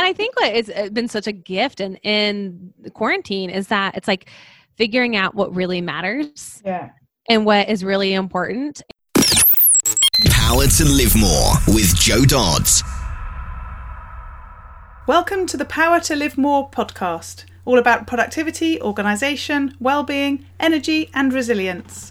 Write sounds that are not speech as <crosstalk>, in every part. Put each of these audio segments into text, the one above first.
and I think what it's uh, been such a gift in in quarantine is that it's like figuring out what really matters. Yeah. And what is really important. Power to live more with Jo Dodds. Welcome to the Power to Live More podcast, all about productivity, organisation, well-being, energy, and resilience.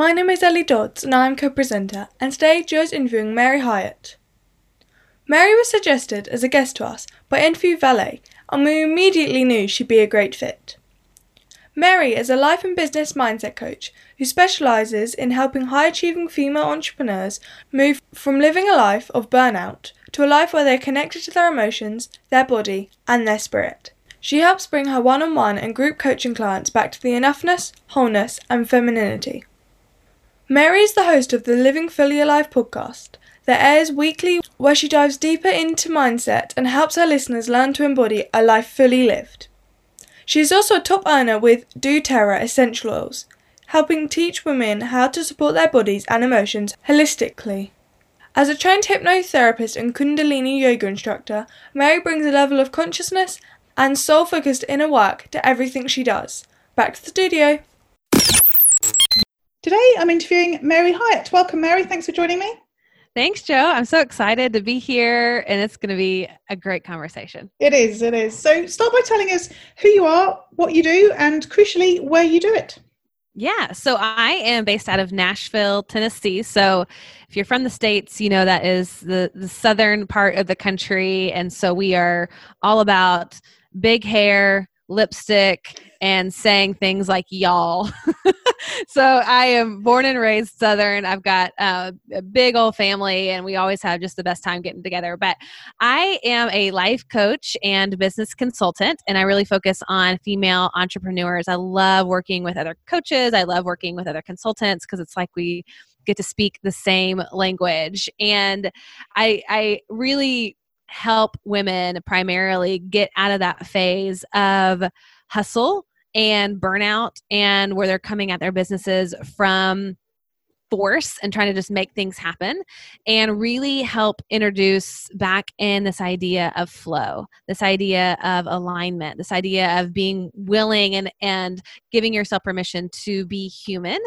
my name is Ellie Dodds and I am co-presenter, and today Jo is interviewing Mary Hyatt. Mary was suggested as a guest to us by Interview Valet, and we immediately knew she'd be a great fit. Mary is a life and business mindset coach who specialises in helping high achieving female entrepreneurs move from living a life of burnout to a life where they're connected to their emotions, their body, and their spirit. She helps bring her one on one and group coaching clients back to the enoughness, wholeness, and femininity. Mary is the host of the Living Fully Alive podcast that airs weekly, where she dives deeper into mindset and helps her listeners learn to embody a life fully lived. She is also a top earner with doTERRA Essential Oils, helping teach women how to support their bodies and emotions holistically. As a trained hypnotherapist and Kundalini yoga instructor, Mary brings a level of consciousness and soul focused inner work to everything she does. Back to the studio. Today I'm interviewing Mary Hyatt. Welcome, Mary. Thanks for joining me. Thanks, Jo. I'm so excited to be here, and it's going to be a great conversation. It is, it is. So, start by telling us who you are, what you do, and crucially, where you do it. Yeah, so I am based out of Nashville, Tennessee. So, if you're from the States, you know that is the, the southern part of the country. And so, we are all about big hair, lipstick, and saying things like y'all. <laughs> so I am born and raised Southern. I've got uh, a big old family, and we always have just the best time getting together. But I am a life coach and business consultant, and I really focus on female entrepreneurs. I love working with other coaches, I love working with other consultants because it's like we get to speak the same language. And I, I really help women primarily get out of that phase of hustle and burnout and where they're coming at their businesses from force and trying to just make things happen and really help introduce back in this idea of flow this idea of alignment this idea of being willing and and giving yourself permission to be human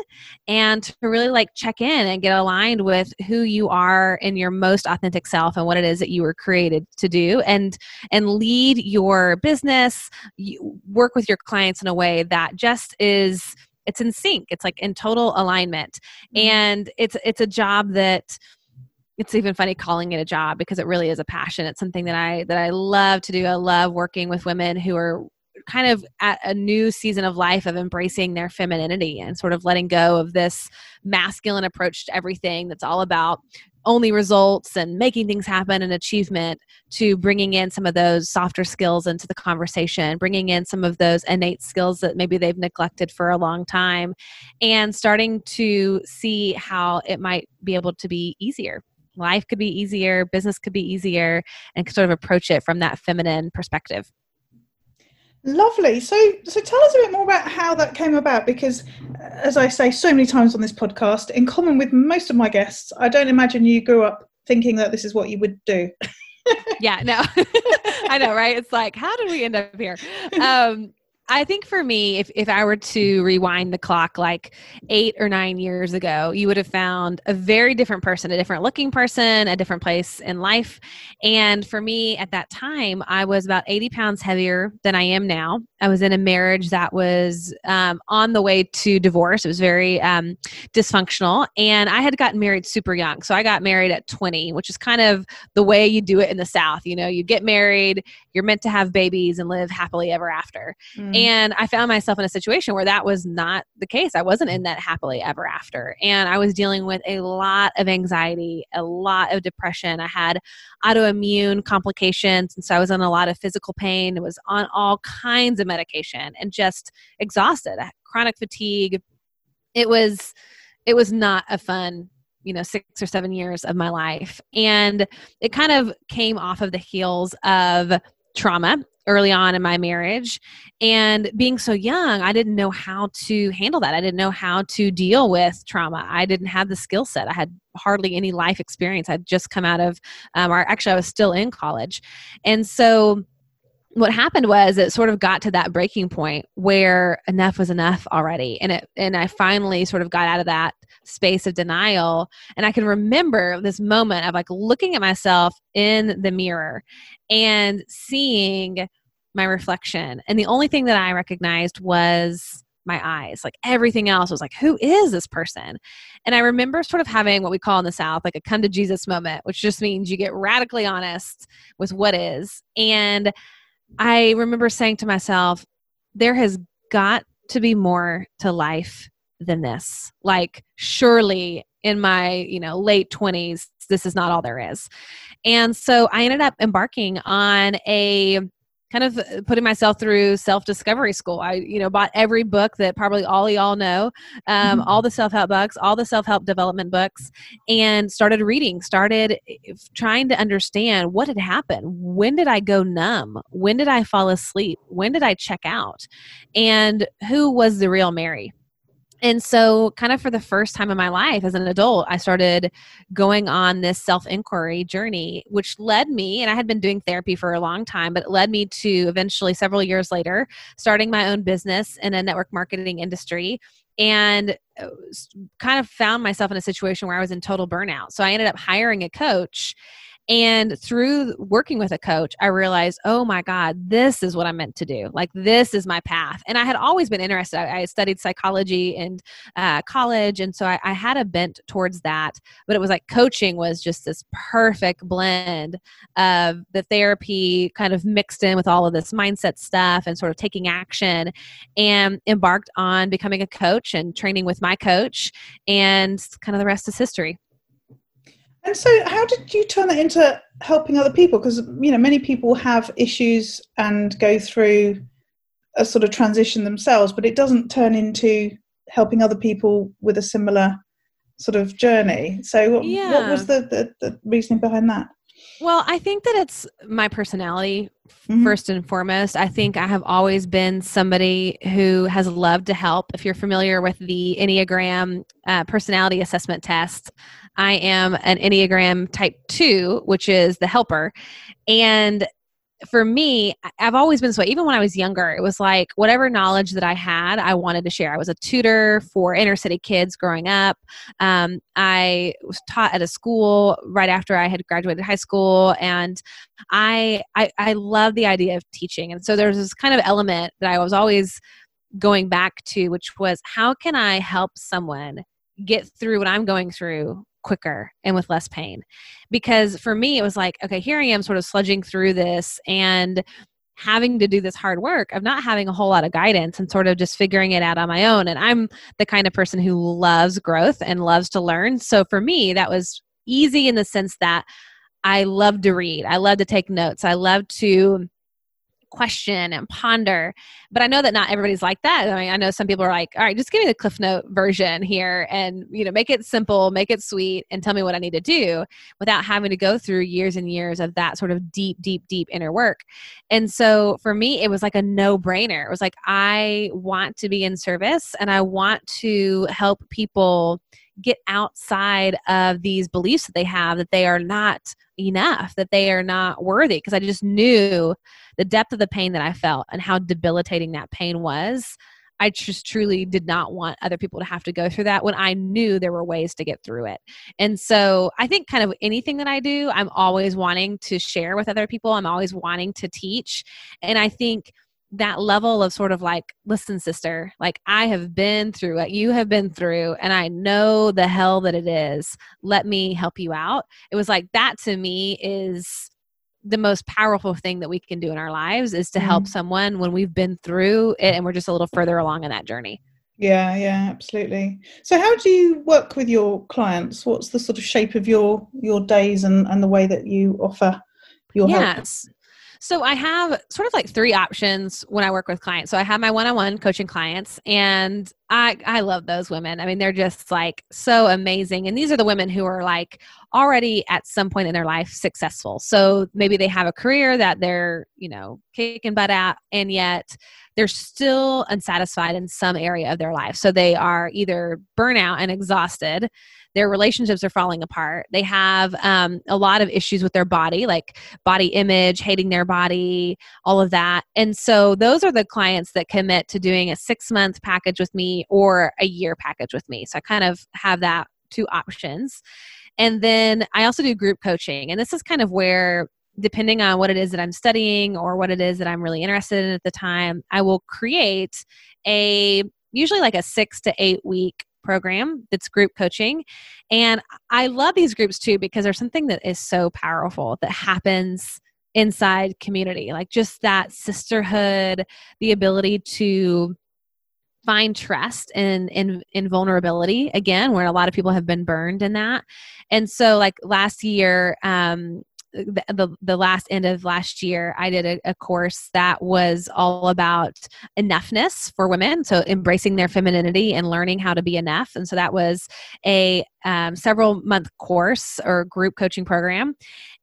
and to really like check in and get aligned with who you are in your most authentic self and what it is that you were created to do and and lead your business work with your clients in a way that just is it's in sync it's like in total alignment. Mm-hmm. and it's it's a job that it's even funny calling it a job because it really is a passion. It's something that i that i love to do. I love working with women who are kind of at a new season of life of embracing their femininity and sort of letting go of this masculine approach to everything that's all about only results and making things happen and achievement to bringing in some of those softer skills into the conversation, bringing in some of those innate skills that maybe they've neglected for a long time, and starting to see how it might be able to be easier. Life could be easier, business could be easier, and sort of approach it from that feminine perspective. Lovely. So, so tell us a bit more about how that came about, because, uh, as I say so many times on this podcast, in common with most of my guests, I don't imagine you grew up thinking that this is what you would do. yeah, no, <laughs> I know, right? It's like, how did we end up here? <laughs> Um, I think for me, if, if I were to rewind the clock like eight or nine years ago, you would have found a very different person, a different looking person, a different place in life. And for me at that time, I was about 80 pounds heavier than I am now. I was in a marriage that was um, on the way to divorce. It was very um, dysfunctional. And I had gotten married super young. So I got married at 20, which is kind of the way you do it in the South. You know, you get married you're meant to have babies and live happily ever after. Mm. And I found myself in a situation where that was not the case. I wasn't in that happily ever after. And I was dealing with a lot of anxiety, a lot of depression. I had autoimmune complications. And so I was in a lot of physical pain. It was on all kinds of medication and just exhausted, chronic fatigue. It was it was not a fun you know six or seven years of my life and it kind of came off of the heels of trauma early on in my marriage. And being so young i didn't know how to handle that. I didn't know how to deal with trauma. I didn't have the skill set. I had hardly any life experience. I'd just come out of um, or actually i was still in college. And so what happened was it sort of got to that breaking point where enough was enough already. And it and i finally sort of got out of that space of denial. And i can remember this moment of like looking at myself in the mirror and seeing my reflection. And the only thing that i recognized was my eyes. Like everything else was like who is this person? And i remember sort of having what we call in the south like a come to jesus moment which just means you get radically honest with what is. And I remember saying to myself, there has got to be more to life than this. Like, surely in my, you know, late 20s, this is not all there is. And so I ended up embarking on a kind of uh, putting myself through self discovery school. I, you know, bought every book that probably all y'all know, um, mm-hmm. all the self help books, all the self help development books, and started reading, started eh, trying to understand what had happened. When did I go numb? When did I fall asleep? When did I check out? And who was the real Mary? And so, kind of for the first time in my life as an adult, I started going on this self inquiry journey, which led me, and I had been doing therapy for a long time, but it led me to eventually, several years later, starting my own business in a network marketing industry and uh, kind of found myself in a situation where I was in total burnout. So, I ended up hiring a coach and through working with a coach, I realized, oh my God, this is what I'm meant to do. Like, this is my path. And I had always been interested. I, I studied psychology in uh, college. And so I, I had a bent towards that. But it was like coaching was just this perfect blend of the therapy kind of mixed in with all of this mindset stuff and sort of taking action and embarked on becoming a coach and training with my coach. And kind of the rest is history. And so, how did you turn that into helping other people? Because you know, many people have issues and go through a sort of transition themselves, but it doesn't turn into helping other people with a similar sort of journey. So, what, yeah. what was the, the, the reasoning behind that? Well, I think that it's my personality mm-hmm. first and foremost. I think I have always been somebody who has loved to help. If you're familiar with the Enneagram uh, personality assessment test, I am an Enneagram type two, which is the helper. And for me, I've always been this way. Even when I was younger, it was like whatever knowledge that I had, I wanted to share. I was a tutor for inner city kids growing up. Um, I was taught at a school right after I had graduated high school, and I, I I love the idea of teaching. And so there's this kind of element that I was always going back to, which was how can I help someone get through what I'm going through quicker and with less pain. Because for me, it was like, okay, here I am sort of sludging through this and having to do this hard work of not having a whole lot of guidance and sort of just figuring it out on my own. And I'm the kind of person who loves growth and loves to learn. So for me, that was easy in the sense that I love to read, I love to take notes, I love to question and ponder. But I know that not everybody's like that. I mean, I know some people are like, all right, just give me the Cliff Note version here and, you know, make it simple, make it sweet, and tell me what I need to do without having to go through years and years of that sort of deep, deep, deep inner work. And so for me, it was like a no brainer. It was like, I want to be in service and I want to help people get outside of these beliefs that they have that they are not enough, that they are not worthy. Because I just knew the depth of the pain that I felt and how debilitating that pain was. I just truly did not want other people to have to go through that when I knew there were ways to get through it. And so I think, kind of anything that I do, I'm always wanting to share with other people. I'm always wanting to teach. And I think that level of sort of like, listen, sister, like I have been through what you have been through, and I know the hell that it is. Let me help you out. It was like that to me is the most powerful thing that we can do in our lives is to mm. help someone when we've been through it and we're just a little further along in that journey. Yeah, yeah, absolutely. So how do you work with your clients? What's the sort of shape of your your days and, and the way that you offer your yes. help? So I have sort of like three options when I work with clients. So I have my one-on-one coaching clients and I I love those women. I mean, they're just like so amazing. And these are the women who are like already at some point in their life successful. So maybe they have a career that they're, you know, kicking butt at and yet they're still unsatisfied in some area of their life. So they are either burnout and exhausted. Their relationships are falling apart. They have um, a lot of issues with their body like body image hating their body all of that. And so those are the clients that commit to doing a six month package with me or a year package with me. So i kind of have that two options and then i also do group coaching and this is kind of where depending on what it is that I'm studying or what it is that I'm really interested in at the time, I will create a usually like a six to eight week program that's group coaching. And I love these groups too because there's something that is so powerful that happens inside community, like just that sisterhood, the ability to find trust in in in vulnerability again where a lot of people have been burned in that and so like last year um the, the, the last end of last year, I did a, a, course that was all about enoughness for women. So embracing their femininity and learning how to be enough. And so that was a um, several month course or group coaching program.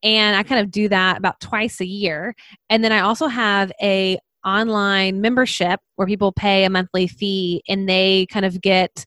And I kind of do that about twice a year. And then I also have a online membership where people pay a monthly fee and they kind of get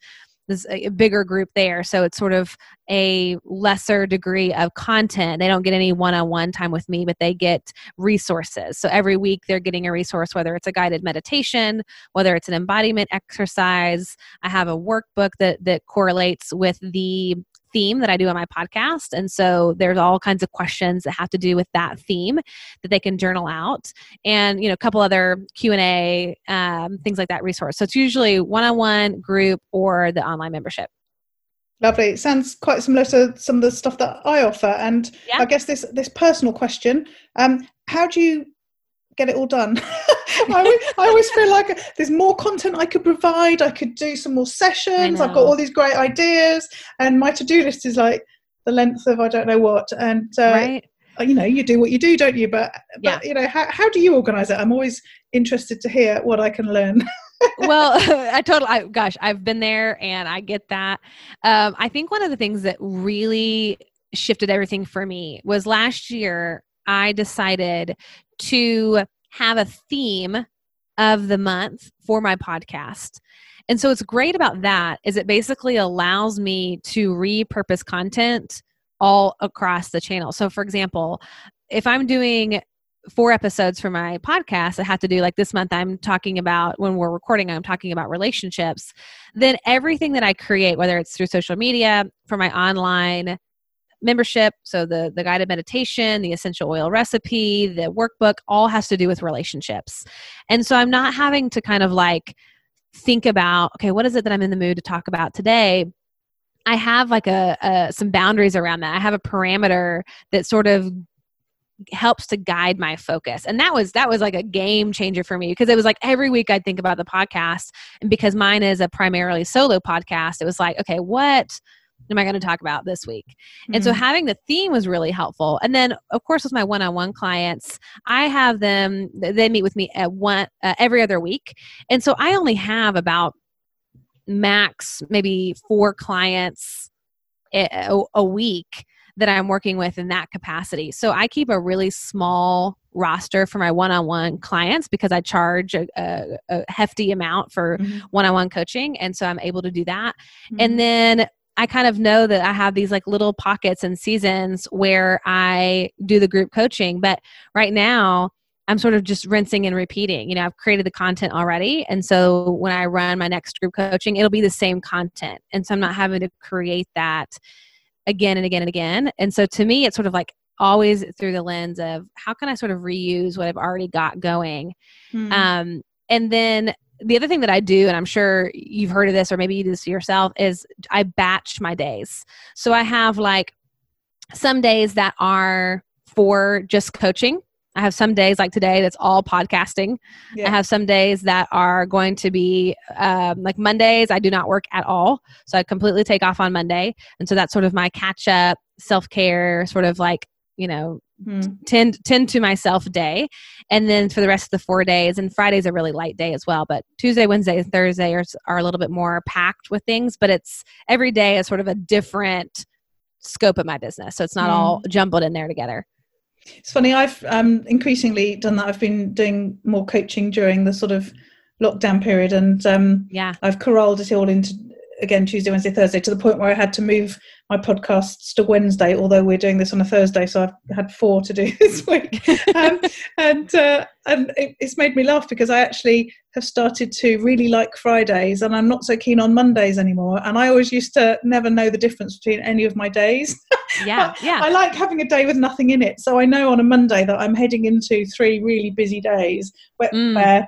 this a bigger group there. So it's sort of a lesser degree of content they don't get any one-on-one time with me but they get resources so every week they're getting a resource whether it's a guided meditation whether it's an embodiment exercise i have a workbook that that correlates with the theme that I do on my podcast. And so there's all kinds of questions that have to do with that theme that they can journal out and, you know, a couple other Q&A, um, things like that resource. So it's usually one-on-one group or the online membership. Lovely. It sounds quite similar to some of the stuff that I offer. And yeah. I guess this this personal question: um, How do you get it all done. <laughs> I, always, I, always, feel like there's more content I could provide. I could do some more sessions. I've got all these great ideas, and my to do list is like the length of I don't know what. And uh, right. you know, you do what you do, don't you? But, yeah. but you know, how, how do you organise it? I'm always interested to hear what I can learn. <laughs> well, <laughs> I totally, I, gosh, I've been there and I get that. Um, I think one of the things that really shifted everything for me was last year I decided to have a theme of the month for my podcast. And so what's great about that is it basically allows me to repurpose content all across the channel. So for example, if I'm doing four episodes for my podcast I have to do like this month I'm talking about when we're recording I'm talking about relationships then everything that I create whether it's through social media for my online membership so the the guided meditation the essential oil recipe the workbook all has to do with relationships. And so i'm not having to kind of like think about okay what is it that i'm in the mood to talk about today? I have like a, a some boundaries around that. I have a parameter that sort of helps to guide my focus and that was that was like a game changer for me because it was like every week i'd think about the podcast and because mine is a primarily solo podcast it was like okay what am I going to talk about this week? Mm-hmm. And so mm-hmm. having the theme was really helpful. And then, of course, with my one-on-one clients, I have them. They meet with me at one uh, every other week, and so I only have about max maybe four clients a, a week that I'm working with in that capacity. So I keep a really small roster for my one-on-one clients because I charge a, a, a hefty amount for mm-hmm. one-on-one coaching, and so I'm able to do that. Mm-hmm. And then I kind of know that I have these like little pockets and seasons where I do the group coaching. But right now, I'm sort of just rinsing and repeating. You know, I've created the content already. And so when I run my next group coaching, it'll be the same content. And so I'm not having to create that again and again and again. And so to me, it's sort of like always through the lens of how can I sort of reuse what I've already got going. Mm. Um, and then the other thing that I do, and I'm sure you've heard of this or maybe you do this yourself, is I batch my days. So I have like some days that are for just coaching. I have some days like today that's all podcasting. Yeah. I have some days that are going to be um, like Mondays. I do not work at all, so I completely take off on Monday, and so that's sort of my catch up, self care, sort of like you know Hmm. tend tend to myself day and then for the rest of the four days and friday's a really light day as well but tuesday wednesday and thursday are, are a little bit more packed with things but it's every day is sort of a different scope of my business so it's not Mm. all jumbled in there together It's funny. I've um, increasingly done that. I've been doing more coaching during the sort of lockdown period, and um, yeah I've corralled it all into again Tuesday, Wednesday, Thursday to the point where I had to move my podcasts to Wednesday. Although we're doing this on a Thursday, so I've had four to do <laughs> this week, <laughs> um, and uh, and it, it's made me laugh because I actually have started to really like Fridays, and I'm not so keen on Mondays anymore. And I always used to never know the difference between any of my days. yeah <laughs> yeah I like having a day with nothing in it. So I know on a Monday that I'm heading into three really busy days where, Mm. where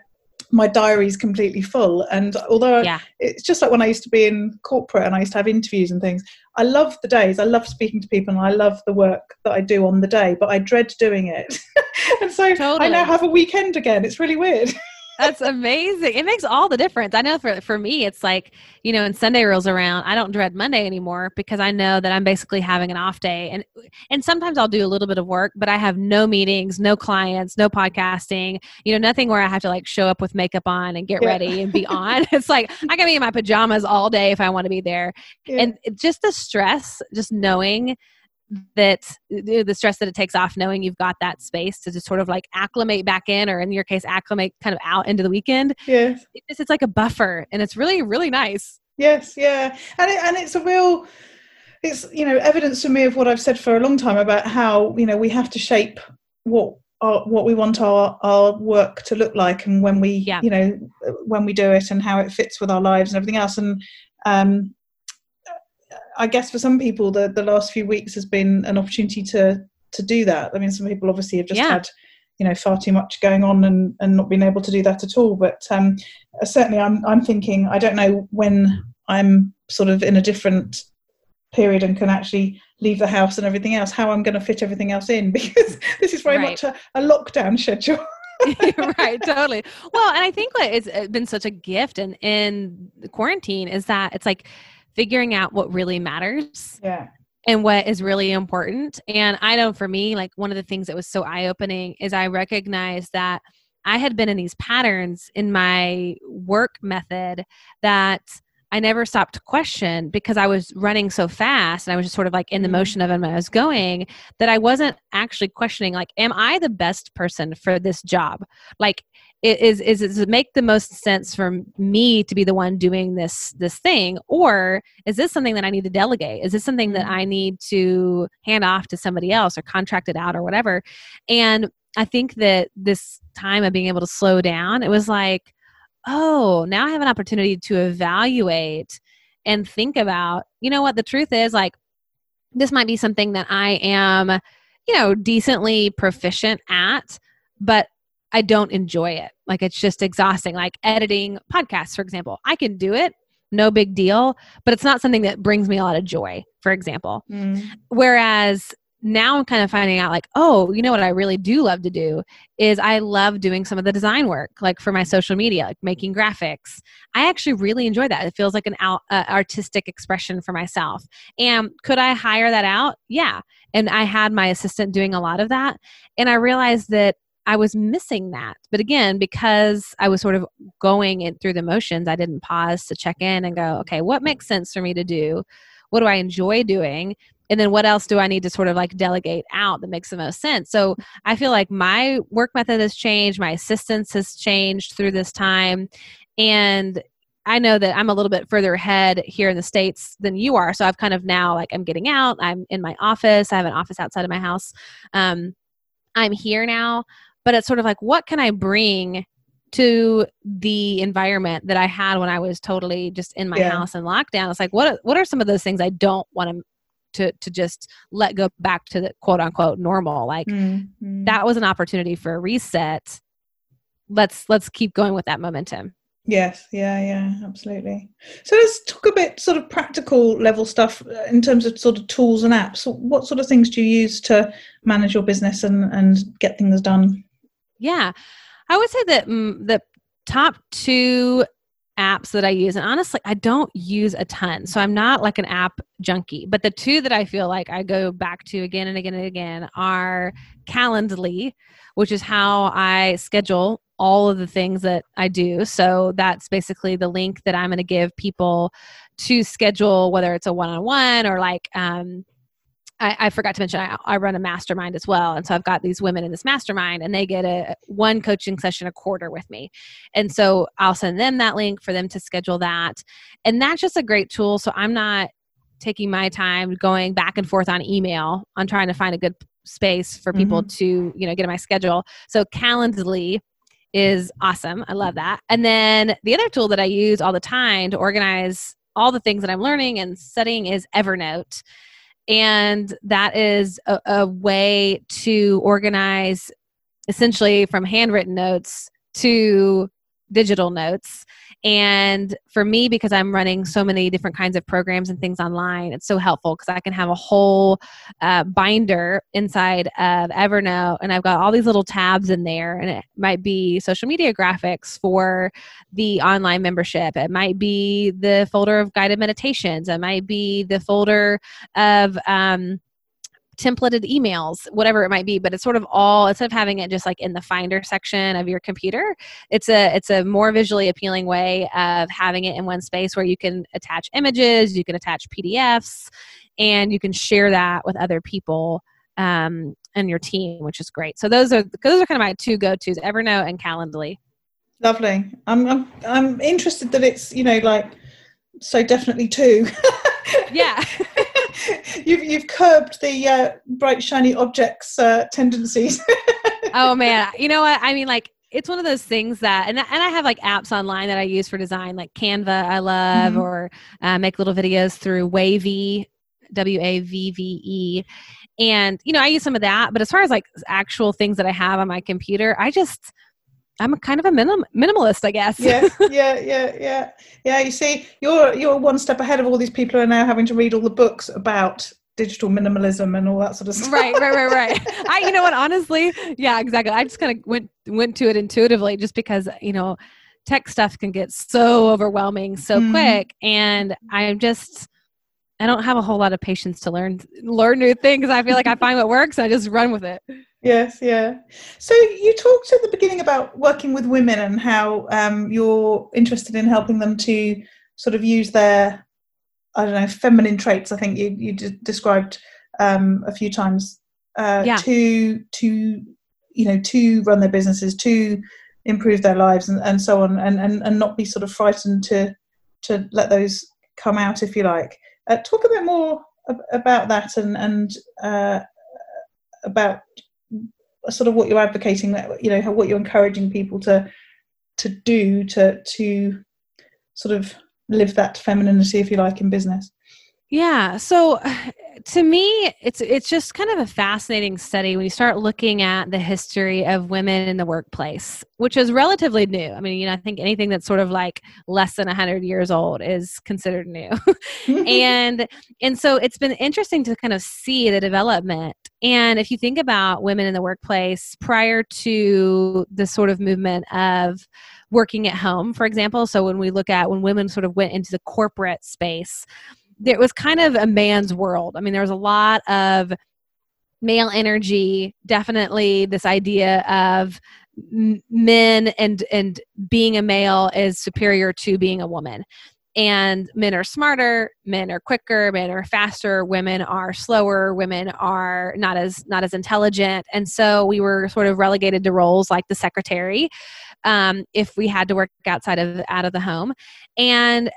my diary's completely full. And although yeah it's just like when I used to be in corporate and I used to have interviews and things, I love the days. I love speaking to people and I love the work that I do on the day, but I dread doing it. <laughs> and so I now have a weekend again. It's really weird. <laughs> That's amazing. It makes all the difference. I know for for me, it's like you know, when Sunday rolls around, I don't dread Monday anymore because I know that I'm basically having an off day, and and sometimes I'll do a little bit of work, but I have no meetings, no clients, no podcasting. You know, nothing where I have to like show up with makeup on and get Yeah. ready and be <laughs> on. It's like I can be in my pajamas all day if I want to be there, Yeah. and just the stress, just knowing that the stress that it takes off knowing you've got that space to just sort of like acclimate back in or in your case acclimate kind of out into the weekend yes. it's, it's like a buffer and it's really really nice Yes, yeah, and it, and it's a real, it's you know evidence for me of what I've said for a long time about how you know we have to shape what our, what we want our our work to look like and when we Yeah. you know when we do it and how it fits with our lives and everything else and um I guess for some people the the last few weeks has been an opportunity to to do that. I mean some people obviously have just Yeah. had you know far too much going on and and not been able to do that at all but um certainly I'm I'm thinking I don't know when I'm sort of in a different period and can actually leave the house and everything else how I'm going to fit everything else in <laughs> because this is very Right. much a, a lockdown schedule. <laughs> <laughs> right totally well and i think what it's uh, been such a gift in in quarantine is that it's like figuring out what really matters Yeah. and what is really important. And I know for me, like one of the things that was so eye opening is I recognized that I had been in these patterns in my work method that I never stopped to question because I was running so fast and I was just sort of like in the Mhm. motion of it when I was going that I wasn't actually questioning like, am I the best person for this job? Like, i- is is it make the most sense for me to be the one doing this this thing, or is this something that I need to delegate? Is this something that Mhm. I need to hand off to somebody else or contract it out or whatever? And I think that this time of being able to slow down, it was like, oh, now I have an opportunity to evaluate and think about, you know what, the truth is like, this might be something that I am, you know, decently proficient at, but I don't enjoy it. Like it's just exhausting. Like editing podcasts, for example, I can do it, no big deal, but it's not something that brings me a lot of joy, for example. Mm. Whereas now I'm kind of finding out like, oh, you know what I really do love to do is I love doing some of the design work, like for my social media, like making graphics. I actually really enjoy that. It feels like an out, uh, artistic expression for myself. And could I hire that out? Yeah. And I had my assistant doing a lot of that. And I realized that I was missing that. But again, because I was sort of going it through the motions, I didn't pause to check in and go, okay, what makes sense for me to do? What do I enjoy doing? And then what else do I need to sort of like delegate out that makes the most sense? So I feel like my work method has changed, my assistance has changed through this time. And I know that I'm a little bit further ahead here in the States than you are. So I've kind of now like I'm getting out, I'm in my office, I have an office outside of my house. Um, I'm here now, but it's sort of like, what can I bring to the environment that I had when I was totally just in my Yeah. house in lockdown? It's like, what what are some of those things I don't want to to to just let go back to the quote unquote normal? Like Mm-hmm. that was an opportunity for a reset. Let's let's keep going with that momentum. Yes, yeah, yeah, absolutely. So let's talk a bit sort of practical level stuff uh, in terms of sort of tools and apps. What sort of things do you use to manage your business and, and get things done? Yeah, I would say that mm, the top two apps that I use, and honestly, I don't use a ton. So I'm not like an app junkie, but the two that I feel like I go back to again and again and again are Calendly, which is how I schedule all of the things that I do. So that's basically the link that I'm going to give people to schedule, whether it's a one on one or like, um, I, I, forgot to mention I, I, run a mastermind as well, and so I've got these women in this mastermind, and they get a one coaching session a quarter with me, and so I'll send them that link for them to schedule that, and that's just a great tool. So I'm not taking my time going back and forth on email on trying to find a good space for people mm-hmm. to you know get in my schedule. So Calendly is awesome. I love that. And then the other tool that I use all the time to organize all the things that I'm learning and studying is Evernote. And that is a, a way to organize essentially from handwritten notes to digital notes and for me, because I'm running so many different kinds of programs and things online, it's so helpful because I can have a whole uh, binder inside of Evernote and I've got all these little tabs in there. And it might be social media graphics for the online membership, it might be the folder of guided meditations, it might be the folder of, um, templated emails, whatever it might be, but it's sort of all instead of having it just like in the finder section of your computer, it's a it's a more visually appealing way of having it in one space where you can attach images, you can attach PDFs, and you can share that with other people um, and your team, which is great. So those are those are kind of my two go tos: Evernote and Calendly. Lovely. I'm I'm I'm interested that it's you know like so definitely two. <laughs> yeah. <laughs> <laughs> you've you've curbed the uh, bright shiny objects uh, tendencies. <laughs> oh man, you know what? I mean, like it's one of those things that and, and i have like apps online that i use for design like canva i love mm-hmm. or uh, make little videos through Wavve w-a-v-v-e and you know i use some of that but as far as like actual things that i have on my computer i just I'm kind of a minim- minimalist, I guess. yeah, <laughs> yeah, yeah, yeah, yeah. You see, you're you're one step ahead of all these people who are now having to read all the books about digital minimalism and all that sort of stuff. Right, right, right, right. <laughs> I, you know what? Honestly, yeah, exactly. I just kind of went went to it intuitively, just because you know, tech stuff can get so overwhelming so mm. quick, and I'm just. I don't have a whole lot of patience to learn learn new things. I feel like I find what works and I just run with it. Yes, yeah. So you talked at the beginning about working with women and how um, you're interested in helping them to sort of use their, I don't know, feminine traits. I think you you d- described um, a few times uh, yeah. to to you know to run their businesses, to improve their lives, and, and so on, and, and and not be sort of frightened to to let those come out, if you like. Uh, talk a bit more about that and and uh, about sort of what you're advocating you know what you're encouraging people to to do to to sort of live that femininity if you like in business? Yeah so to me it's it's just kind of a fascinating study when you start looking at the history of women in the workplace which is relatively new. I mean you know i think anything that's sort of like less than 100 years old is considered new. <laughs> <laughs> And and so it's been interesting to kind of see the development. And if you think about women in the workplace prior to the sort of movement of working at home for example so when we look at when women sort of went into the corporate space it was kind of a man's world. I mean, there was a lot of male energy, definitely this idea of men and and being a male is superior to being a woman. And men are smarter men are quicker men are faster women are slower women are not as not as intelligent. And so we were sort of relegated to roles like the secretary um, if we had to work outside of out of the home. And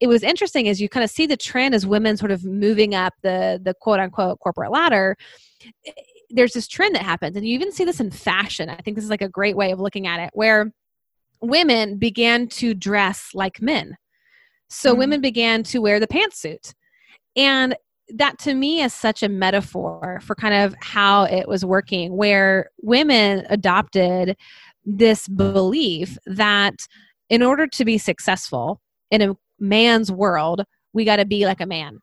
it was interesting as you kind of see the trend as women sort of moving up the the quote unquote corporate ladder there's this trend that happens and you even see this in fashion. I think this is like a great way of looking at it where women began to dress like men. So mm-hmm. women began to wear the pantsuit. And that to me is such a metaphor for kind of how it was working where women adopted this belief that in order to be successful in a man's world, we got to be like a man.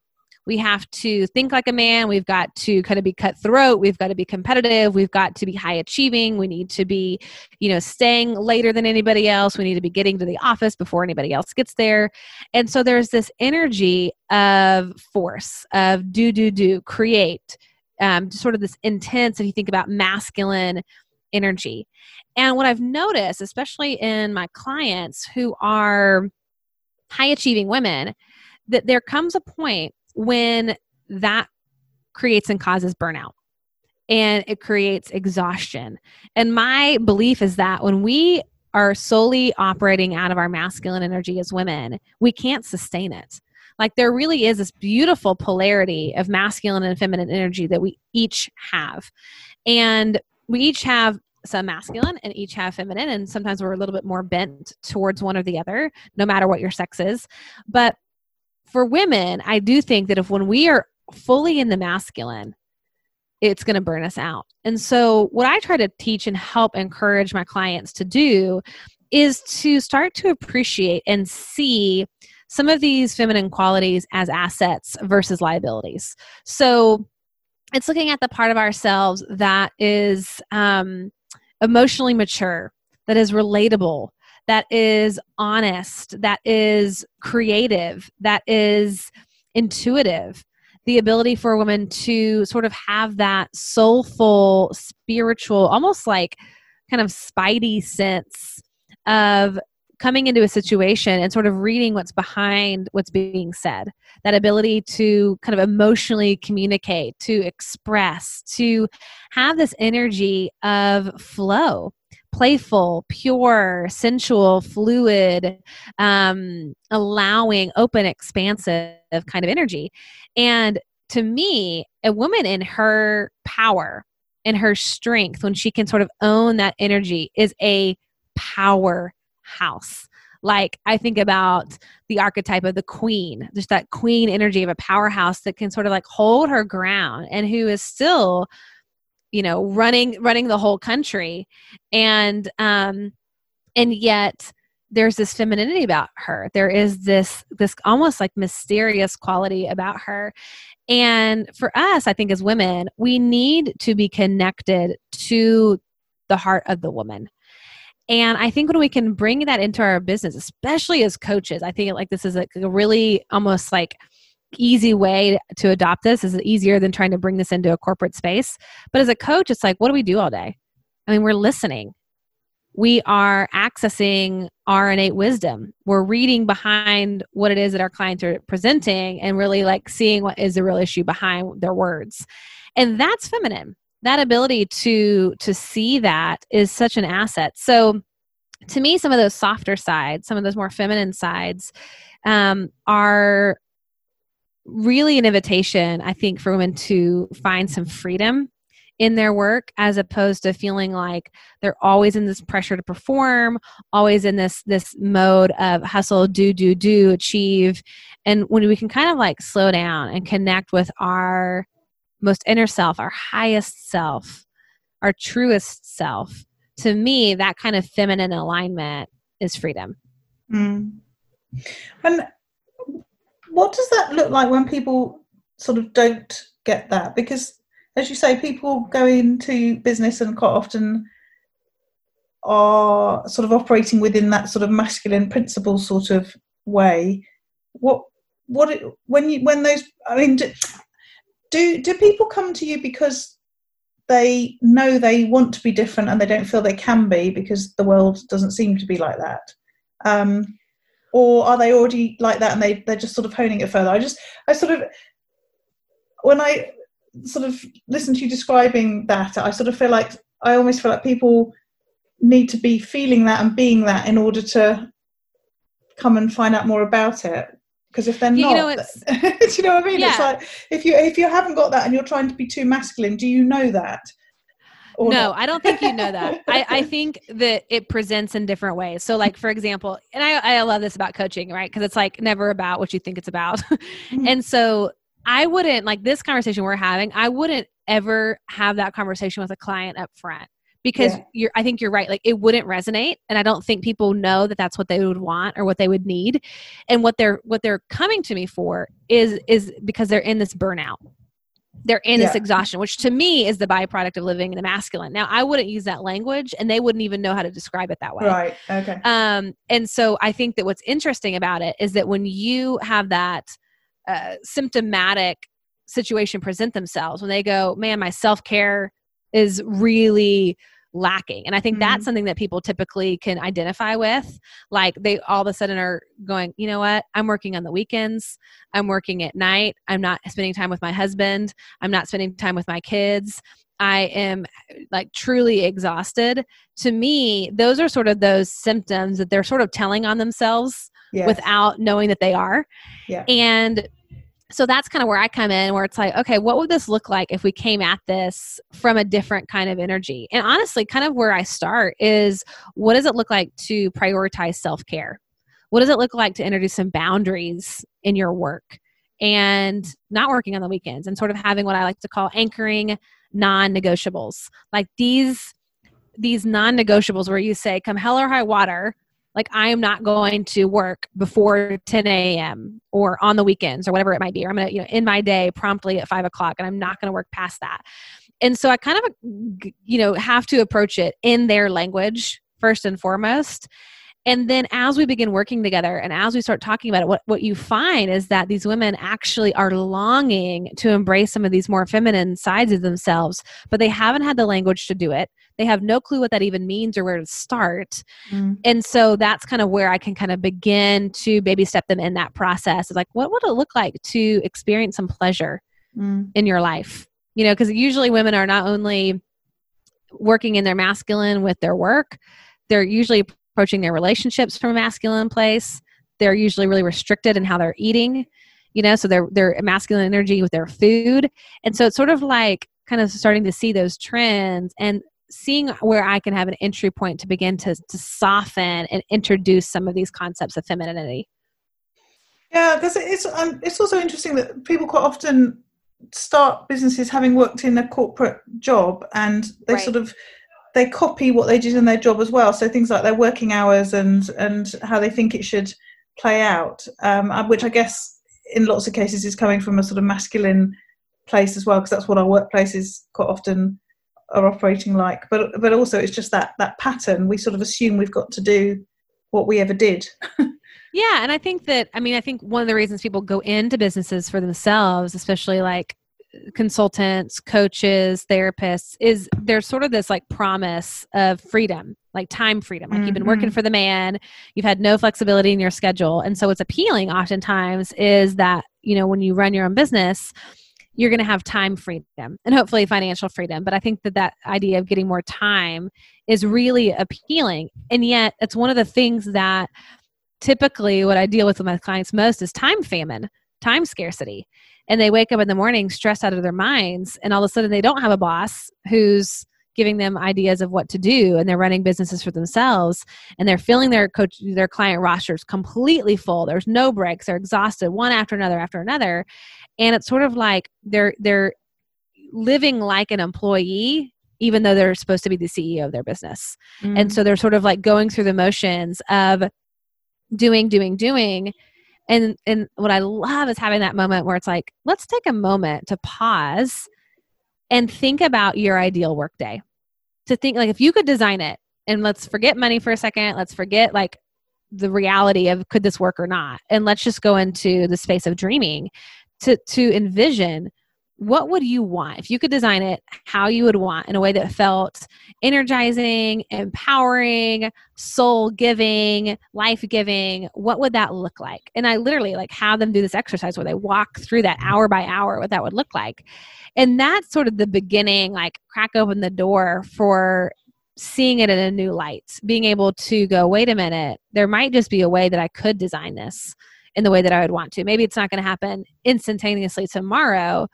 We have to think like a man. We've got to kind of be cutthroat. We've got to be competitive. We've got to be high achieving. We need to be, you know, staying later than anybody else. We need to be getting to the office before anybody else gets there. And so there's this energy of force, of do, do, do, create, um, sort of this intense, if you think about masculine energy. And what I've noticed, especially in my clients who are high achieving women, that there comes a point when that creates and causes burnout and it creates exhaustion. And my belief is that when we are solely operating out of our masculine energy as women, we can't sustain it. Like there really is this beautiful polarity of masculine and feminine energy that we each have. And we each have some masculine and each have feminine and sometimes we're a little bit more bent towards one or the other no matter what your sex is but for women, I do think that if when we are fully in the masculine, it's going to burn us out. And so, what I try to teach and help encourage my clients to do is to start to appreciate and see some of these feminine qualities as assets versus liabilities. So, it's looking at the part of ourselves that is um, emotionally mature, that is relatable, that is honest, that is creative, that is intuitive. The ability for a woman to sort of have that soulful, spiritual, almost like kind of spidey sense of coming into a situation and sort of reading what's behind what's being said. That ability to kind of emotionally communicate, to express, to have this energy of flow playful, pure, sensual, fluid, um, allowing, open, expansive kind of energy. And to me, a woman in her power, in her strength, when she can sort of own that energy, is a powerhouse. Like I think about the archetype of the queen, just that queen energy of a powerhouse that can sort of like hold her ground and who is still you know running running the whole country. And um and yet there's this femininity about her. There is this this almost like mysterious quality about her. And for us i think as women we need to be connected to the heart of the woman and i think when we can bring that into our business especially as coaches i think like this is a, really almost like easy way to adopt this is easier than trying to bring this into a corporate space. But as a coach, it's like, what do we do all day? I mean, we're listening. We are accessing our innate wisdom. We're reading behind what it is that our clients are presenting and really like seeing what is the real issue behind their words. And that's feminine. That ability to to see that is such an asset. So to me, some of those softer sides, some of those more feminine sides, um, are really an invitation, I think, for women to find some freedom in their work as opposed to feeling like they're always in this pressure to perform always in this this mode of hustle do do do achieve and when we can kind of like slow down and connect with our most inner self our highest self our truest self to me that kind of feminine alignment is freedom mm. and what does that look like when people sort of don't get that? Because, as you say, people go into business and quite often are sort of operating within that sort of masculine principle sort of way. What what it, when you when those I mean do, do do people come to you because they know they want to be different and they don't feel they can be because the world doesn't seem to be like that? Um, or are they already like that and they they're just sort of honing it further i just i sort of when i sort of listen to you describing that i sort of feel like i almost feel like people need to be feeling that and being that in order to come and find out more about it because if they're not you know, <laughs> do you know what i mean yeah. it's like if you if you haven't got that and you're trying to be too masculine do you know that no, not? I don't think you know that. I, I <laughs> think that it presents in different ways. So, like for example, and I, I love this about coaching, right? Because it's like never about what you think it's about. Mm-hmm. and so I wouldn't like this conversation we're having, I wouldn't ever have that conversation with a client up front because Yeah. you're i think you're right like it wouldn't resonate and i don't think people know that that's what they would want or what they would need and what they're what they're coming to me for is is because they're in this burnout they're in this exhaustion which to me is the byproduct of living in the masculine now i wouldn't use that language and they wouldn't even know how to describe it that way Right. Okay. um, and so I think that what's interesting about it is that when you have that uh, symptomatic situation present themselves, when they go, man, my self care is really lacking. And I think that's Mhm. something that people typically can identify with. Like they all of a sudden are going, you know what? I'm working on the weekends. I'm working at night. I'm not spending time with my husband. I'm not spending time with my kids. I am like truly exhausted. To me, those are sort of those symptoms that they're sort of telling on themselves Yeah. without knowing that they are. Yeah. And so that's kind of where I come in, where it's like, okay, what would this look like if we came at this from a different kind of energy? And honestly, kind of where I start is what does it look like to prioritize self care? What does it look like to introduce some boundaries in your work and not working on the weekends and sort of having what I like to call anchoring non negotiables? Like these these non-negotiables where you say come hell or high water like i am not going to work before 10 a.m or on the weekends or whatever it might be or i'm to you know in my day promptly at 5 o'clock and i'm not to work past that. And so i kind of uh, you know have to approach it in their language first and foremost and then as we begin working together and as we start talking about it what, what you find is that these women actually are longing to embrace some of these more feminine sides of themselves but they haven't had the language to do it they have no clue what that even means or where to start Mm. and so that's kind of where i can kind of begin to baby step them in that process of like what would it look like to experience some pleasure Mm. in your life you know because usually women are not only working in their masculine with their work they're usually approaching their relationships from a masculine place. They're usually really restricted in how they're eating you know so they're they're masculine energy with their food. And so it's sort of like kind of starting to see those trends and seeing where i can have an entry point to begin to to soften and introduce some of these concepts of femininity. Yeah, because it's um, it's also interesting that people quite often start businesses having worked in a corporate job, and they Right. sort of they copy what they did in their job as well. So things like their working hours and and how they think it should play out, um, uh, which I guess in lots of cases is coming from a sort of masculine place as well, because that's what our workplaces quite often are operating like. But but also it's just that that pattern. We sort of assume we've got to do what we ever did. <laughs> Yeah, and I think that I mean I think one of the reasons people go into businesses for themselves, especially like consultants, coaches, therapists, is there's sort of this like promise of freedom, like time freedom. Like you've been working Mhm. for the man, you've had no flexibility in your schedule. And so what's appealing oftentimes is that, you know, when you run your own business, you're going to have time freedom and hopefully financial freedom. But I think that that idea of getting more time is really appealing. And yet it's one of the things that typically what I deal with with my clients most is time famine, time scarcity. And they wake up in the morning stressed out of their minds, and all of a sudden they don't have a boss who's giving them ideas of what to do and they're running businesses for themselves and they're filling their coach their client rosters completely full. There's no breaks. They're exhausted one after another after another. And it's sort of like they're they're living like an employee even though they're supposed to be the CEO of their business. And mm. so they're sort of like going through the motions of doing doing doing and and what i love is having that moment where it's like let's take a moment to pause and think about your ideal workday to think like if you could design it and let's forget money for a second let's forget like the reality of could this work or not? And let's just go into the space of dreaming to to envision what would you want? If you could design it how you would want in a way that felt energizing empowering soul giving life giving what would that look like? And i literally like have them do this exercise where they walk through that hour by hour what that would look like. And that's sort of the beginning like crack open the door for seeing it in a new light being able to go wait a minute there might just be a way that i could design this in the way that i would want to. Maybe it's not going to happen instantaneously tomorrow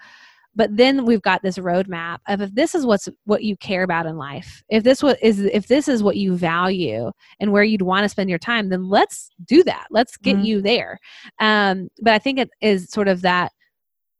but then we've got this roadmap of if this is what's what you care about in life if this what is if this is what you value and where you'd want to spend your time then let's do that let's get Mhm. you there um, but i think it is sort of that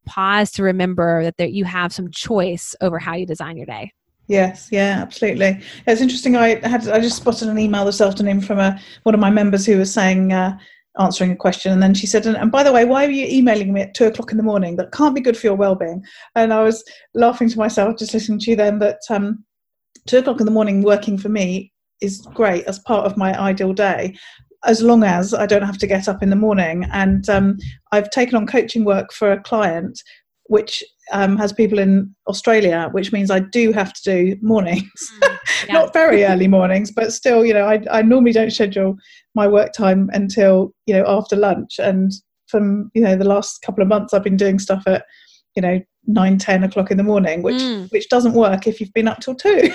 pause to remember that there, you have some choice over how you design your day Yes, yeah, absolutely. It's interesting. I had I just spotted an email this afternoon from a one of my members who was saying uh, answering a question, and then she said, and, and, by the way, why are you emailing me at two o'clock in the morning? That can't be good for your well-being. And I was laughing to myself just listening to you then that um, two o'clock in the morning working for me is great as part of my ideal day as long as I don't have to get up in the morning. And um, I've taken on coaching work for a client which um, has people in Australia, which means I do have to do mornings. Mm, <laughs> yeah. Not very early <laughs> mornings, but still, you know, I, I normally don't schedule my work time until, you know, after lunch. And from, you know, the last couple of months, I've been doing stuff at, you know, nine, ten o'clock in the morning, which mm. which doesn't work if you've been up till two.